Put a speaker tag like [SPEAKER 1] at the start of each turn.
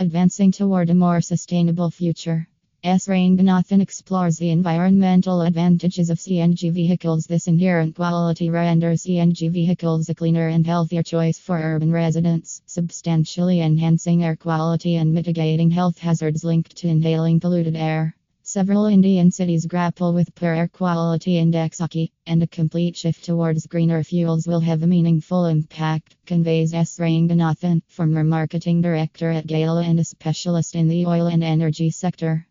[SPEAKER 1] Advancing toward a more sustainable future. S. Ranganathan explores the environmental advantages of CNG vehicles. This inherent quality renders CNG vehicles a cleaner and healthier choice for urban residents, substantially enhancing air quality and mitigating health hazards linked to inhaling polluted air. Several Indian cities grapple with poor air quality index and a complete shift towards greener fuels will have a meaningful impact, conveys S. Ranganathan, former marketing director at GAIL and a specialist in the oil and energy sector.